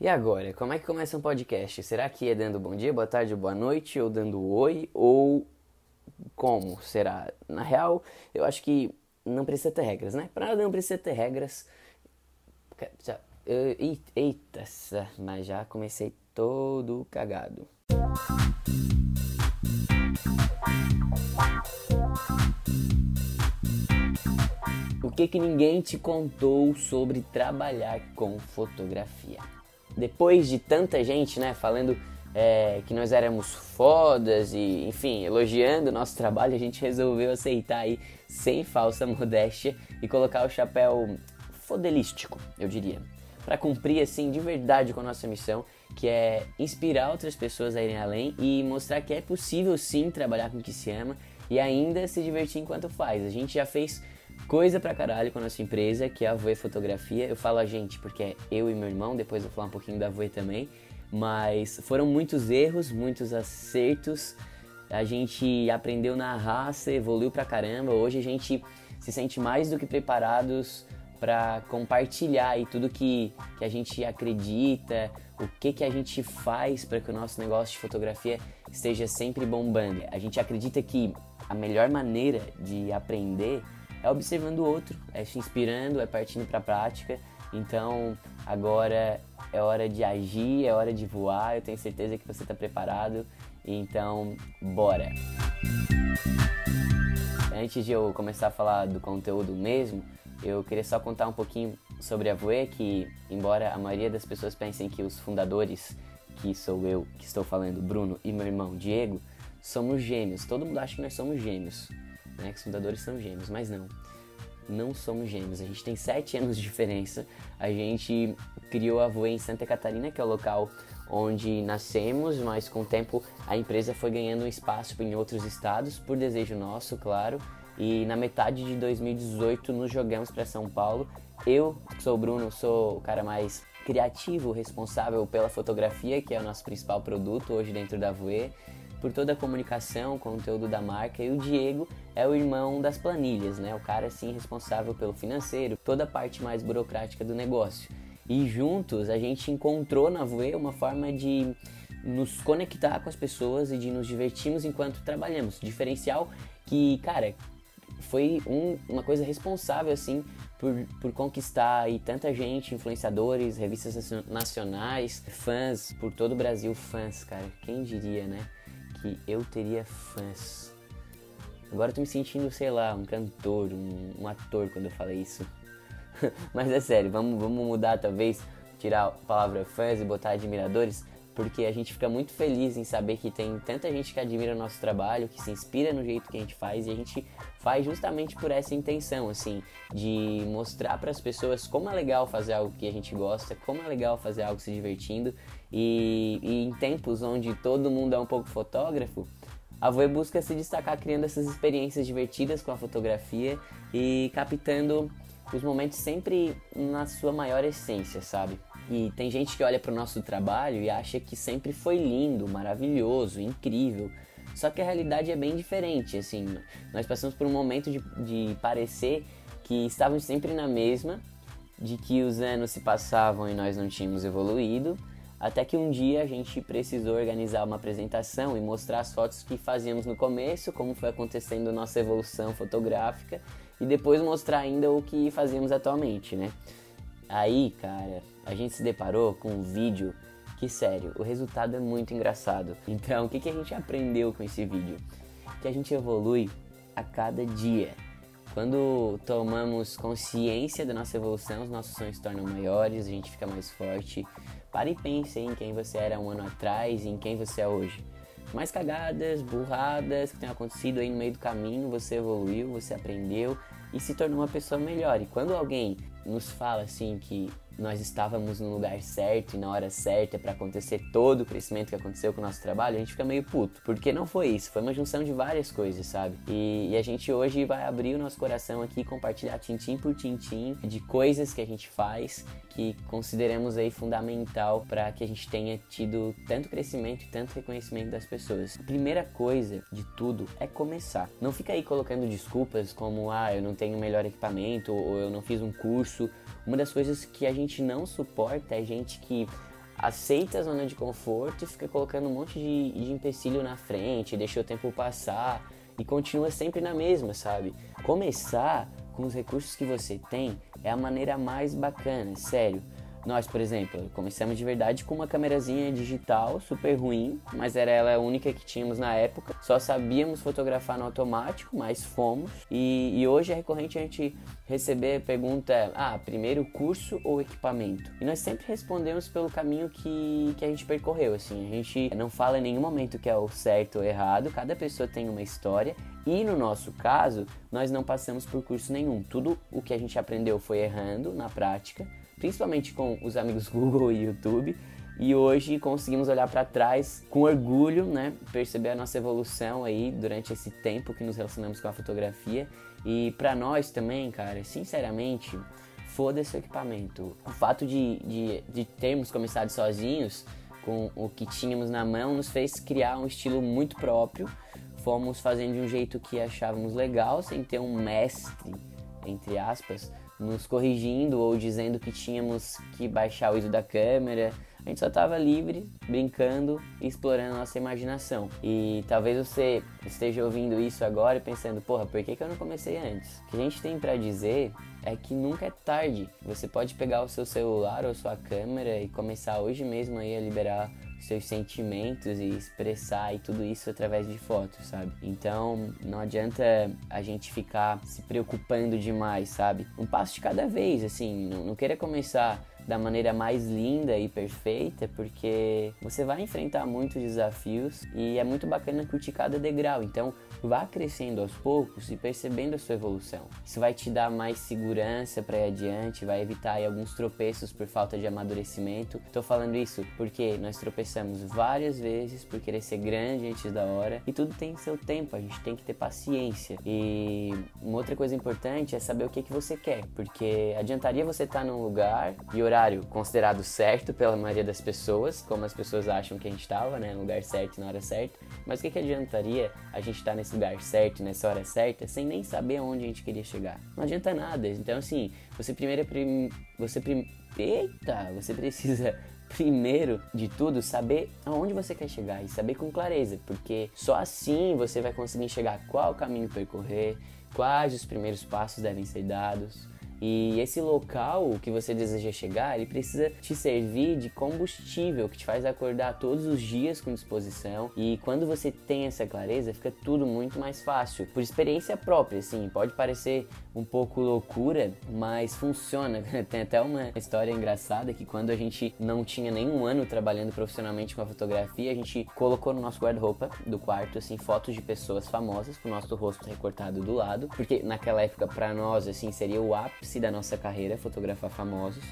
E agora, como é que começa um podcast? Será que é dando bom dia, boa tarde, boa noite, ou dando oi, ou como será? Na real, eu acho que não precisa ter regras, né? Pra nada não precisa ter regras. Eita, mas já comecei todo cagado. O que que ninguém te contou sobre trabalhar com fotografia? Depois de tanta gente, né, falando é, que nós éramos fodas e, enfim, elogiando o nosso trabalho, a gente resolveu aceitar aí, sem falsa modéstia, e colocar o chapéu fodelístico, eu diria, para cumprir, assim, de verdade com a nossa missão, que é inspirar outras pessoas a irem além e mostrar que é possível, sim, trabalhar com o que se ama e ainda se divertir enquanto faz. A gente já fez coisa pra caralho com a nossa empresa, que é a Voe Fotografia. Eu falo a gente porque é eu e meu irmão, depois eu vou falar um pouquinho da Voe também. Mas foram muitos erros, muitos acertos. A gente aprendeu na raça, evoluiu pra caramba. Hoje a gente se sente mais do que preparados para compartilhar aí tudo que, que a gente acredita, o que, que a gente faz para que o nosso negócio de fotografia esteja sempre bombando. A gente acredita que a melhor maneira de aprender é observando o outro, é se inspirando, é partindo para a prática. Então agora é hora de agir, é hora de voar. Eu tenho certeza que você está preparado. Então, bora! Antes de eu começar a falar do conteúdo mesmo, eu queria só contar um pouquinho sobre a Voe, que embora a maioria das pessoas pensem que os fundadores, que sou eu que estou falando, Bruno e meu irmão Diego, somos gêmeos. Todo mundo acha que nós somos gêmeos, né? Que os fundadores são gêmeos, mas não. Não somos gêmeos. A gente tem sete anos de diferença. A gente criou a Voe em Santa Catarina, que é o local onde nascemos, mas com o tempo a empresa foi ganhando espaço em outros estados, por desejo nosso, claro. E na metade de 2018 nos jogamos para São Paulo. Eu, que sou o Bruno, sou o cara mais criativo, responsável pela fotografia, que é o nosso principal produto hoje dentro da Voe por toda a comunicação, conteúdo da marca, e o Diego é o irmão das planilhas, né? O cara assim responsável pelo financeiro, toda a parte mais burocrática do negócio. E juntos a gente encontrou na Voe uma forma de nos conectar com as pessoas e de nos divertirmos enquanto trabalhamos. Diferencial que, cara, foi um, uma coisa responsável assim por, por conquistar aí tanta gente, influenciadores, revistas nacionais, fãs por todo o Brasil, fãs, cara. Quem diria, né? Que eu teria fãs. Agora eu tô me sentindo, sei lá, um cantor, um, um ator quando eu falei isso. Mas é sério, vamos, vamos mudar talvez, tirar a palavra fãs e botar admiradores, porque a gente fica muito feliz em saber que tem tanta gente que admira o nosso trabalho, que se inspira no jeito que a gente faz e a gente faz justamente por essa intenção, assim, de mostrar para as pessoas como é legal fazer algo que a gente gosta, como é legal fazer algo se divertindo e, e em tempos onde todo mundo é um pouco fotógrafo, a Voe busca se destacar criando essas experiências divertidas com a fotografia e captando os momentos sempre na sua maior essência, sabe? E tem gente que olha para o nosso trabalho e acha que sempre foi lindo, maravilhoso, incrível. Só que a realidade é bem diferente, assim. Nós passamos por um momento de, de parecer que estávamos sempre na mesma, de que os anos se passavam e nós não tínhamos evoluído, até que um dia a gente precisou organizar uma apresentação e mostrar as fotos que fazíamos no começo, como foi acontecendo nossa evolução fotográfica, e depois mostrar ainda o que fazíamos atualmente, né? Aí, cara, a gente se deparou com um vídeo que, sério, o resultado é muito engraçado. Então, o que, que a gente aprendeu com esse vídeo? Que a gente evolui a cada dia. Quando tomamos consciência da nossa evolução, os nossos sonhos se tornam maiores, a gente fica mais forte. Pare e pense em quem você era um ano atrás e em quem você é hoje. Mais cagadas, burradas que tenham acontecido aí no meio do caminho, você evoluiu, você aprendeu e se tornou uma pessoa melhor. E quando alguém nos fala assim que nós estávamos no lugar certo e na hora certa para acontecer todo o crescimento que aconteceu com o nosso trabalho, a gente fica meio puto. Porque não foi isso, foi uma junção de várias coisas, sabe? E, e a gente hoje vai abrir o nosso coração aqui e compartilhar tintim por tintim de coisas que a gente faz que consideramos aí fundamental para que a gente tenha tido tanto crescimento e tanto reconhecimento das pessoas. A primeira coisa de tudo é começar. Não fica aí colocando desculpas como ah, eu não tenho o melhor equipamento ou eu não fiz um curso. Uma das coisas que a gente não suporta é gente que aceita a zona de conforto e fica colocando um monte de, de empecilho na frente, deixa o tempo passar e continua sempre na mesma, sabe? Começar com os recursos que você tem é a maneira mais bacana, sério. Nós, por exemplo, começamos de verdade com uma câmerazinha digital super ruim, mas era ela a única que tínhamos na época. Só sabíamos fotografar no automático, mas fomos. E, e hoje é recorrente a gente receber a pergunta: ah, primeiro curso ou equipamento? E nós sempre respondemos pelo caminho que, que a gente percorreu. Assim, a gente não fala em nenhum momento que é o certo ou errado, cada pessoa tem uma história e no nosso caso, nós não passamos por curso nenhum. Tudo o que a gente aprendeu foi errando na prática principalmente com os amigos Google e YouTube. E hoje conseguimos olhar para trás com orgulho, né? Perceber a nossa evolução aí durante esse tempo que nos relacionamos com a fotografia. E para nós também, cara, sinceramente, foda-se o equipamento. O fato de, de, de termos começado sozinhos, com o que tínhamos na mão, nos fez criar um estilo muito próprio. Fomos fazendo de um jeito que achávamos legal, sem ter um mestre, entre aspas, nos corrigindo ou dizendo que tínhamos que baixar o ISO da câmera. A gente só estava livre, brincando e explorando a nossa imaginação. E talvez você esteja ouvindo isso agora e pensando, porra, por que, que eu não comecei antes? O que a gente tem para dizer é que nunca é tarde. Você pode pegar o seu celular ou sua câmera e começar hoje mesmo aí a liberar seus sentimentos e expressar e tudo isso através de fotos, sabe? Então não adianta a gente ficar se preocupando demais, sabe? Um passo de cada vez, assim, não, não queira começar da maneira mais linda e perfeita, porque você vai enfrentar muitos desafios e é muito bacana curtir cada degrau. Então, vá crescendo aos poucos e percebendo a sua evolução. Isso vai te dar mais segurança para ir adiante, vai evitar alguns tropeços por falta de amadurecimento. Estou falando isso porque nós tropeçamos várias vezes por querer ser grande antes da hora e tudo tem seu tempo, a gente tem que ter paciência. E uma outra coisa importante é saber o que, que você quer, porque adiantaria você estar tá num lugar e considerado certo pela maioria das pessoas, como as pessoas acham que a gente estava, né, no lugar certo na hora certa, mas o que, que adiantaria a gente estar tá nesse lugar certo, nessa hora certa, sem nem saber aonde a gente queria chegar. Não adianta nada. Então, assim, você primeiro. Prim... Você prim... Eita! Você precisa primeiro de tudo, saber aonde você quer chegar e saber com clareza, porque só assim você vai conseguir enxergar qual caminho percorrer, quais os primeiros passos devem ser dados e esse local que você deseja chegar, ele precisa te servir de combustível que te faz acordar todos os dias com disposição. E quando você tem essa clareza, fica tudo muito mais fácil. Por experiência própria, assim, pode parecer um pouco loucura, mas funciona. Tem até uma história engraçada que quando a gente não tinha nenhum ano trabalhando profissionalmente com a fotografia, a gente colocou no nosso guarda-roupa do quarto assim fotos de pessoas famosas com o nosso rosto recortado do lado, porque naquela época para nós assim seria o ápice da nossa carreira fotografar famosos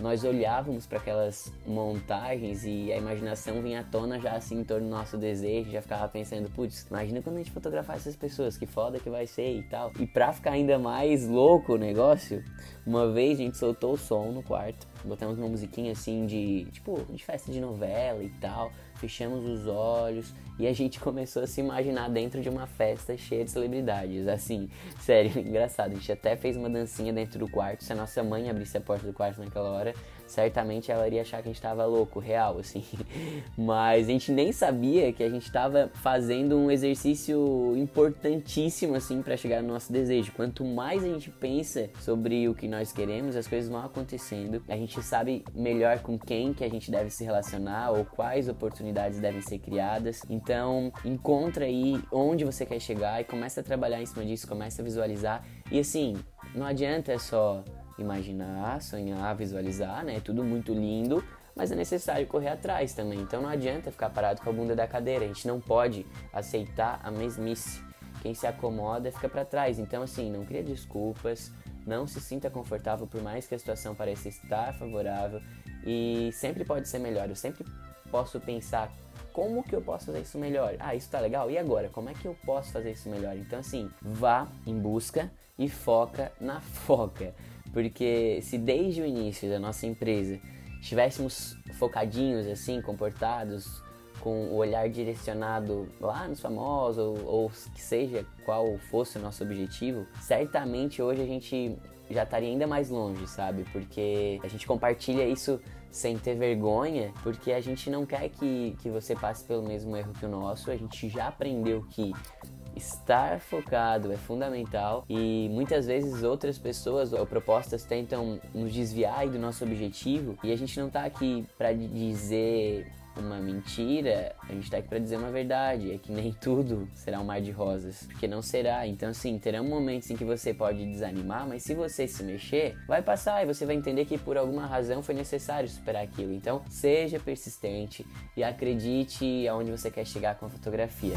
nós olhávamos para aquelas montagens e a imaginação vinha à tona já assim em torno do nosso desejo, já ficava pensando, putz, imagina quando a gente fotografar essas pessoas, que foda que vai ser e tal. E pra ficar ainda mais louco o negócio, uma vez a gente soltou o som no quarto, botamos uma musiquinha assim de, tipo, de festa de novela e tal, fechamos os olhos e a gente começou a se imaginar dentro de uma festa cheia de celebridades. Assim, sério, engraçado. A gente até fez uma dancinha dentro do quarto. Se a nossa mãe abrisse a porta do quarto naquela hora, certamente ela iria achar que a gente tava louco, real, assim. Mas a gente nem sabia que a gente tava fazendo um exercício importantíssimo, assim, para chegar no nosso desejo. Quanto mais a gente pensa sobre o que nós queremos, as coisas vão acontecendo. A gente sabe melhor com quem que a gente deve se relacionar ou quais oportunidades devem ser criadas. Então, encontra aí onde você quer chegar e começa a trabalhar em cima disso, começa a visualizar. E assim, não adianta só imaginar, sonhar, visualizar, né? Tudo muito lindo, mas é necessário correr atrás também. Então não adianta ficar parado com a bunda da cadeira. A gente não pode aceitar a mesmice. Quem se acomoda fica para trás. Então assim, não cria desculpas, não se sinta confortável por mais que a situação pareça estar favorável e sempre pode ser melhor. Eu sempre posso pensar como que eu posso fazer isso melhor? Ah, isso tá legal. E agora? Como é que eu posso fazer isso melhor? Então assim, vá em busca e foca na foca. Porque se desde o início da nossa empresa estivéssemos focadinhos, assim, comportados, com o olhar direcionado lá nos famosos, ou, ou que seja qual fosse o nosso objetivo, certamente hoje a gente já estaria ainda mais longe, sabe? Porque a gente compartilha isso sem ter vergonha, porque a gente não quer que, que você passe pelo mesmo erro que o nosso. A gente já aprendeu que estar focado é fundamental e muitas vezes outras pessoas ou propostas tentam nos desviar do nosso objetivo e a gente não tá aqui para dizer uma mentira, a gente tá aqui para dizer uma verdade, é que nem tudo será um mar de rosas, porque não será. Então, assim, terão momentos em que você pode desanimar, mas se você se mexer, vai passar e você vai entender que por alguma razão foi necessário superar aquilo. Então, seja persistente e acredite aonde você quer chegar com a fotografia.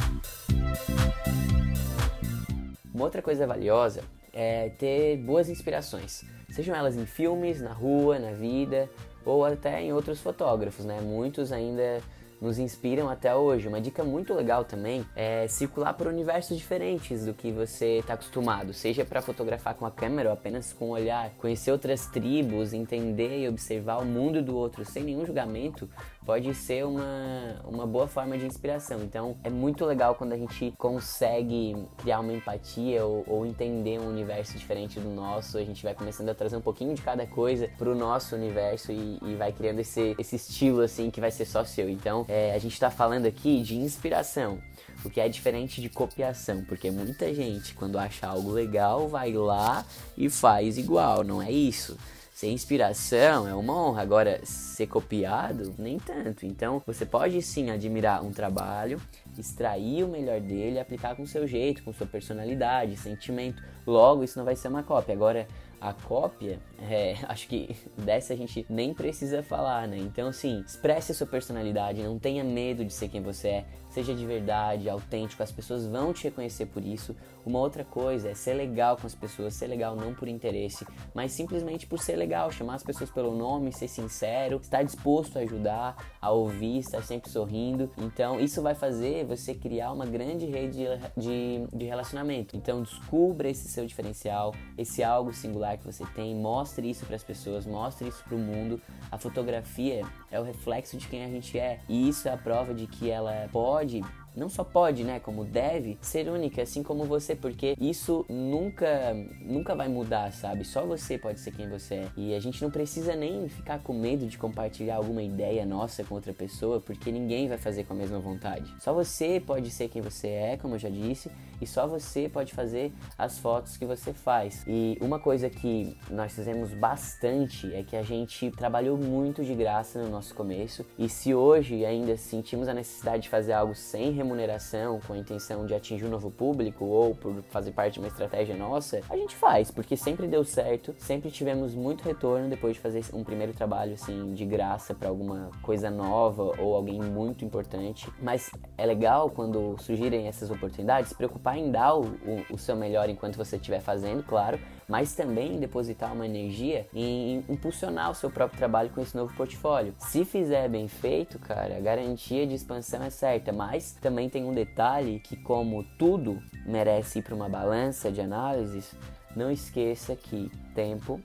Uma outra coisa valiosa é ter boas inspirações, sejam elas em filmes, na rua, na vida, ou até em outros fotógrafos, né? Muitos ainda nos inspiram até hoje. Uma dica muito legal também é circular por universos diferentes do que você está acostumado, seja para fotografar com a câmera ou apenas com o olhar, conhecer outras tribos, entender e observar o mundo do outro sem nenhum julgamento pode ser uma, uma boa forma de inspiração. Então é muito legal quando a gente consegue criar uma empatia ou, ou entender um universo diferente do nosso. A gente vai começando a trazer um pouquinho de cada coisa pro nosso universo e, e vai criando esse, esse estilo assim que vai ser só seu. Então é, a gente está falando aqui de inspiração. O que é diferente de copiação, porque muita gente, quando acha algo legal, vai lá e faz igual, não é isso? Ser inspiração é uma honra, agora ser copiado, nem tanto. Então você pode sim admirar um trabalho, extrair o melhor dele, aplicar com seu jeito, com sua personalidade, sentimento. Logo, isso não vai ser uma cópia. Agora, a cópia, é, acho que dessa a gente nem precisa falar, né? Então, assim, expresse sua personalidade, não tenha medo de ser quem você é, seja de verdade, autêntico, as pessoas vão te reconhecer por isso. Uma outra coisa é ser legal com as pessoas, ser legal não por interesse, mas simplesmente por ser legal, chamar as pessoas pelo nome, ser sincero, estar disposto a ajudar, a ouvir, estar sempre sorrindo. Então, isso vai fazer você criar uma grande rede de, de relacionamento. Então, descubra esse seu diferencial, esse algo singular que você tem, mostre isso para as pessoas, mostre isso para o mundo. A fotografia é o reflexo de quem a gente é, e isso é a prova de que ela pode não só pode, né, como deve ser única, assim como você, porque isso nunca nunca vai mudar, sabe? Só você pode ser quem você é. E a gente não precisa nem ficar com medo de compartilhar alguma ideia nossa com outra pessoa, porque ninguém vai fazer com a mesma vontade. Só você pode ser quem você é, como eu já disse, e só você pode fazer as fotos que você faz. E uma coisa que nós fizemos bastante é que a gente trabalhou muito de graça no nosso começo, e se hoje ainda sentimos a necessidade de fazer algo sem remuneração, com a intenção de atingir um novo público ou por fazer parte de uma estratégia nossa, a gente faz, porque sempre deu certo, sempre tivemos muito retorno depois de fazer um primeiro trabalho assim de graça para alguma coisa nova ou alguém muito importante. Mas é legal quando surgirem essas oportunidades, preocupar em dar o, o, o seu melhor enquanto você estiver fazendo, claro, mas também depositar uma energia em impulsionar o seu próprio trabalho com esse novo portfólio. Se fizer bem feito, cara, a garantia de expansão é certa, mas também tem um detalhe que como tudo merece ir para uma balança de análises, não esqueça que tempo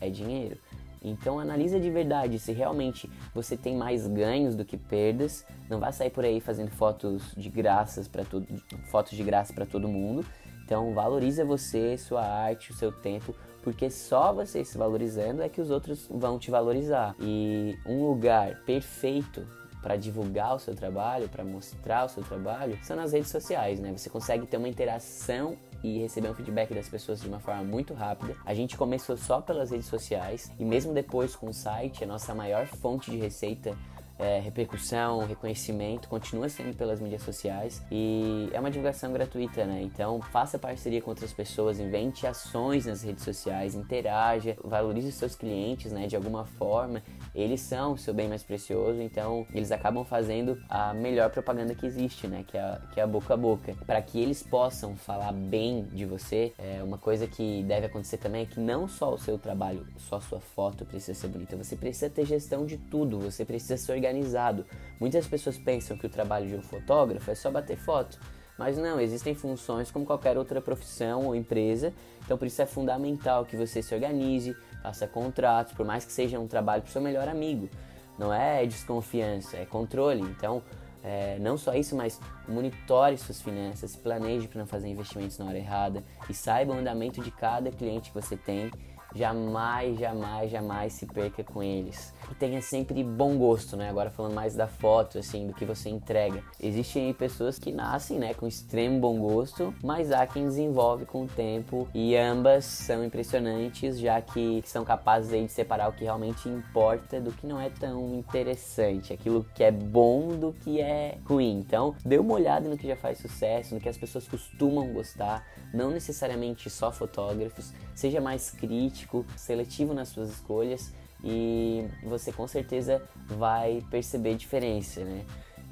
é dinheiro. Então analisa de verdade se realmente você tem mais ganhos do que perdas. Não vá sair por aí fazendo fotos de graças para todo, fotos de graça para todo mundo. Então valoriza você, sua arte, o seu tempo, porque só você se valorizando é que os outros vão te valorizar. E um lugar perfeito para divulgar o seu trabalho, para mostrar o seu trabalho, são nas redes sociais, né? Você consegue ter uma interação e receber um feedback das pessoas de uma forma muito rápida. A gente começou só pelas redes sociais e mesmo depois com o site, a nossa maior fonte de receita é, repercussão, reconhecimento, continua sendo pelas mídias sociais e é uma divulgação gratuita, né? Então faça parceria com outras pessoas, invente ações nas redes sociais, interaja, valorize os seus clientes, né? De alguma forma, eles são o seu bem mais precioso, então eles acabam fazendo a melhor propaganda que existe, né? Que é a, que é a boca a boca. Para que eles possam falar bem de você, é uma coisa que deve acontecer também é que não só o seu trabalho, só sua foto precisa ser bonita, você precisa ter gestão de tudo, você precisa se organizar organizado. Muitas pessoas pensam que o trabalho de um fotógrafo é só bater foto, mas não, existem funções como qualquer outra profissão ou empresa, então por isso é fundamental que você se organize, faça contratos, por mais que seja um trabalho para o seu melhor amigo. Não é desconfiança, é controle. Então, é, não só isso, mas monitore suas finanças, planeje para não fazer investimentos na hora errada e saiba o andamento de cada cliente que você tem. Jamais, jamais, jamais se perca com eles. e tenha sempre bom gosto, né? Agora falando mais da foto, assim, do que você entrega. Existem pessoas que nascem, né, com extremo bom gosto, mas há quem desenvolve com o tempo e ambas são impressionantes, já que são capazes aí de separar o que realmente importa do que não é tão interessante, aquilo que é bom do que é ruim. Então, dê uma olhada no que já faz sucesso, no que as pessoas costumam gostar, não necessariamente só fotógrafos, seja mais crítico, seletivo nas suas escolhas e você com certeza vai perceber diferença, né?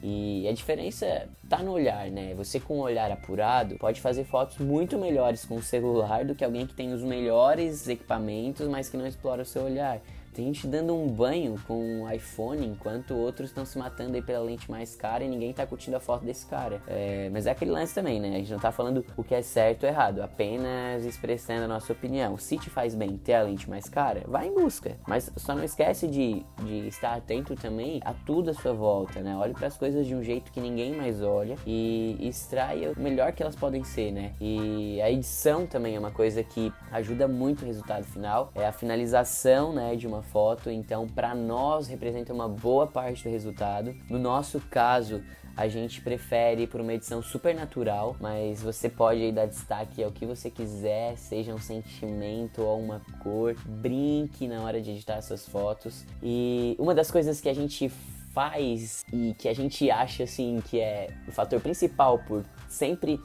E a diferença tá no olhar, né? Você com um olhar apurado pode fazer fotos muito melhores com o celular do que alguém que tem os melhores equipamentos, mas que não explora o seu olhar. Tem gente dando um banho com um iPhone enquanto outros estão se matando aí pela lente mais cara e ninguém tá curtindo a foto desse cara. É, mas é aquele lance também, né? A gente não tá falando o que é certo ou errado, apenas expressando a nossa opinião. Se te faz bem ter a lente mais cara, vai em busca. Mas só não esquece de, de estar atento também a tudo à sua volta, né? Olhe para as coisas de um jeito que ninguém mais olha e extraia o melhor que elas podem ser, né? E a edição também é uma coisa que ajuda muito o resultado final. É a finalização, né, de uma foto, então para nós representa uma boa parte do resultado. No nosso caso, a gente prefere por uma edição super natural, mas você pode dar destaque ao que você quiser, seja um sentimento ou uma cor, brinque na hora de editar suas fotos. E uma das coisas que a gente faz e que a gente acha assim que é o fator principal por sempre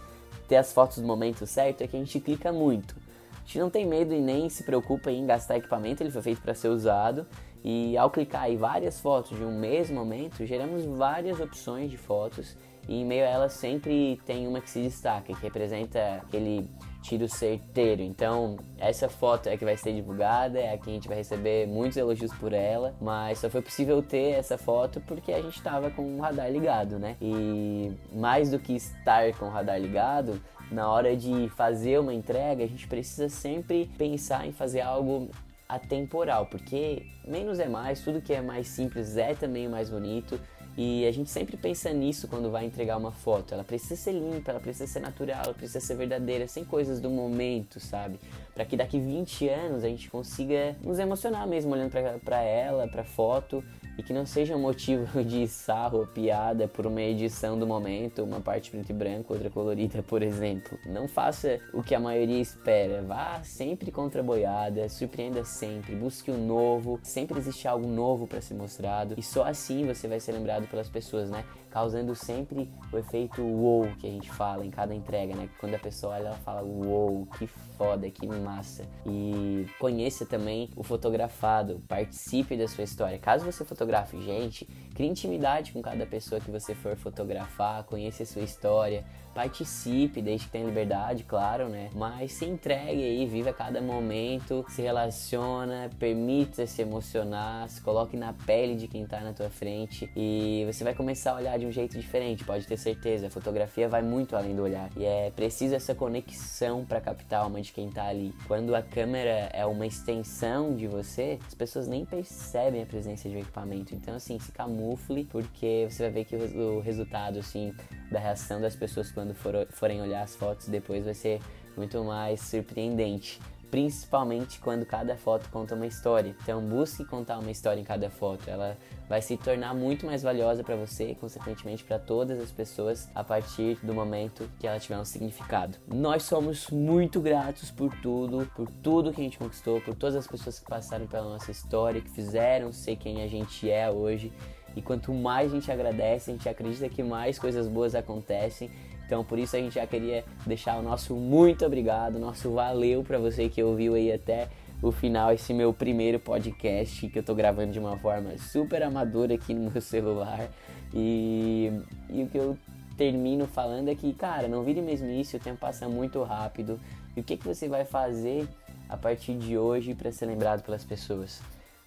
ter as fotos no momento certo é que a gente clica muito. A gente não tem medo e nem se preocupa em gastar equipamento, ele foi feito para ser usado. E ao clicar em várias fotos de um mesmo momento, geramos várias opções de fotos e em meio a elas sempre tem uma que se destaca, que representa aquele tiro certeiro. Então, essa foto é que vai ser divulgada, é a que a gente vai receber muitos elogios por ela, mas só foi possível ter essa foto porque a gente estava com o radar ligado, né? E mais do que estar com o radar ligado, na hora de fazer uma entrega, a gente precisa sempre pensar em fazer algo atemporal, porque menos é mais, tudo que é mais simples é também mais bonito. E a gente sempre pensa nisso quando vai entregar uma foto. Ela precisa ser limpa, ela precisa ser natural, ela precisa ser verdadeira, sem coisas do momento, sabe? Para que daqui 20 anos a gente consiga nos emocionar mesmo olhando para ela, para foto e que não seja motivo de sarro ou piada por uma edição do momento, uma parte preto e branco, outra colorida, por exemplo. Não faça o que a maioria espera, vá sempre contra a boiada, surpreenda sempre, busque o novo, sempre existe algo novo para ser mostrado e só assim você vai ser lembrado pelas pessoas, né? Causando sempre o efeito wow que a gente fala em cada entrega, né? Quando a pessoa olha, ela fala wow, que foda, que massa. E conheça também o fotografado, participe da sua história. Caso você fotografe gente, crie intimidade com cada pessoa que você for fotografar, conheça a sua história, participe, desde que tenha liberdade, claro, né? Mas se entregue aí, viva cada momento, se relaciona, permita se emocionar, se coloque na pele de quem tá na tua frente e você vai começar a olhar de um jeito diferente, pode ter certeza. A fotografia vai muito além do olhar e é preciso essa conexão para captar a alma de quem tá ali. Quando a câmera é uma extensão de você, as pessoas nem percebem a presença de um equipamento. Então, assim, se camufle porque você vai ver que o resultado, assim, da reação das pessoas quando for, forem olhar as fotos depois vai ser muito mais surpreendente. Principalmente quando cada foto conta uma história. Então busque contar uma história em cada foto. Ela vai se tornar muito mais valiosa para você e, consequentemente, para todas as pessoas a partir do momento que ela tiver um significado. Nós somos muito gratos por tudo, por tudo que a gente conquistou, por todas as pessoas que passaram pela nossa história, que fizeram ser quem a gente é hoje e quanto mais a gente agradece, a gente acredita que mais coisas boas acontecem. Então, por isso a gente já queria deixar o nosso muito obrigado, nosso valeu para você que ouviu aí até o final esse meu primeiro podcast que eu tô gravando de uma forma super amadora aqui no meu celular. E, e o que eu termino falando é que, cara, não vire mesmo isso, o tempo passa muito rápido. E o que, que você vai fazer a partir de hoje para ser lembrado pelas pessoas?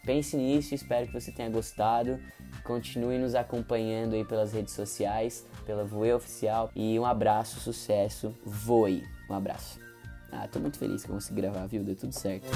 Pense nisso, espero que você tenha gostado. Continue nos acompanhando aí pelas redes sociais, pela Voe Oficial. E um abraço, sucesso, voe. Um abraço. Ah, tô muito feliz que eu consegui gravar, viu? Deu tudo certo.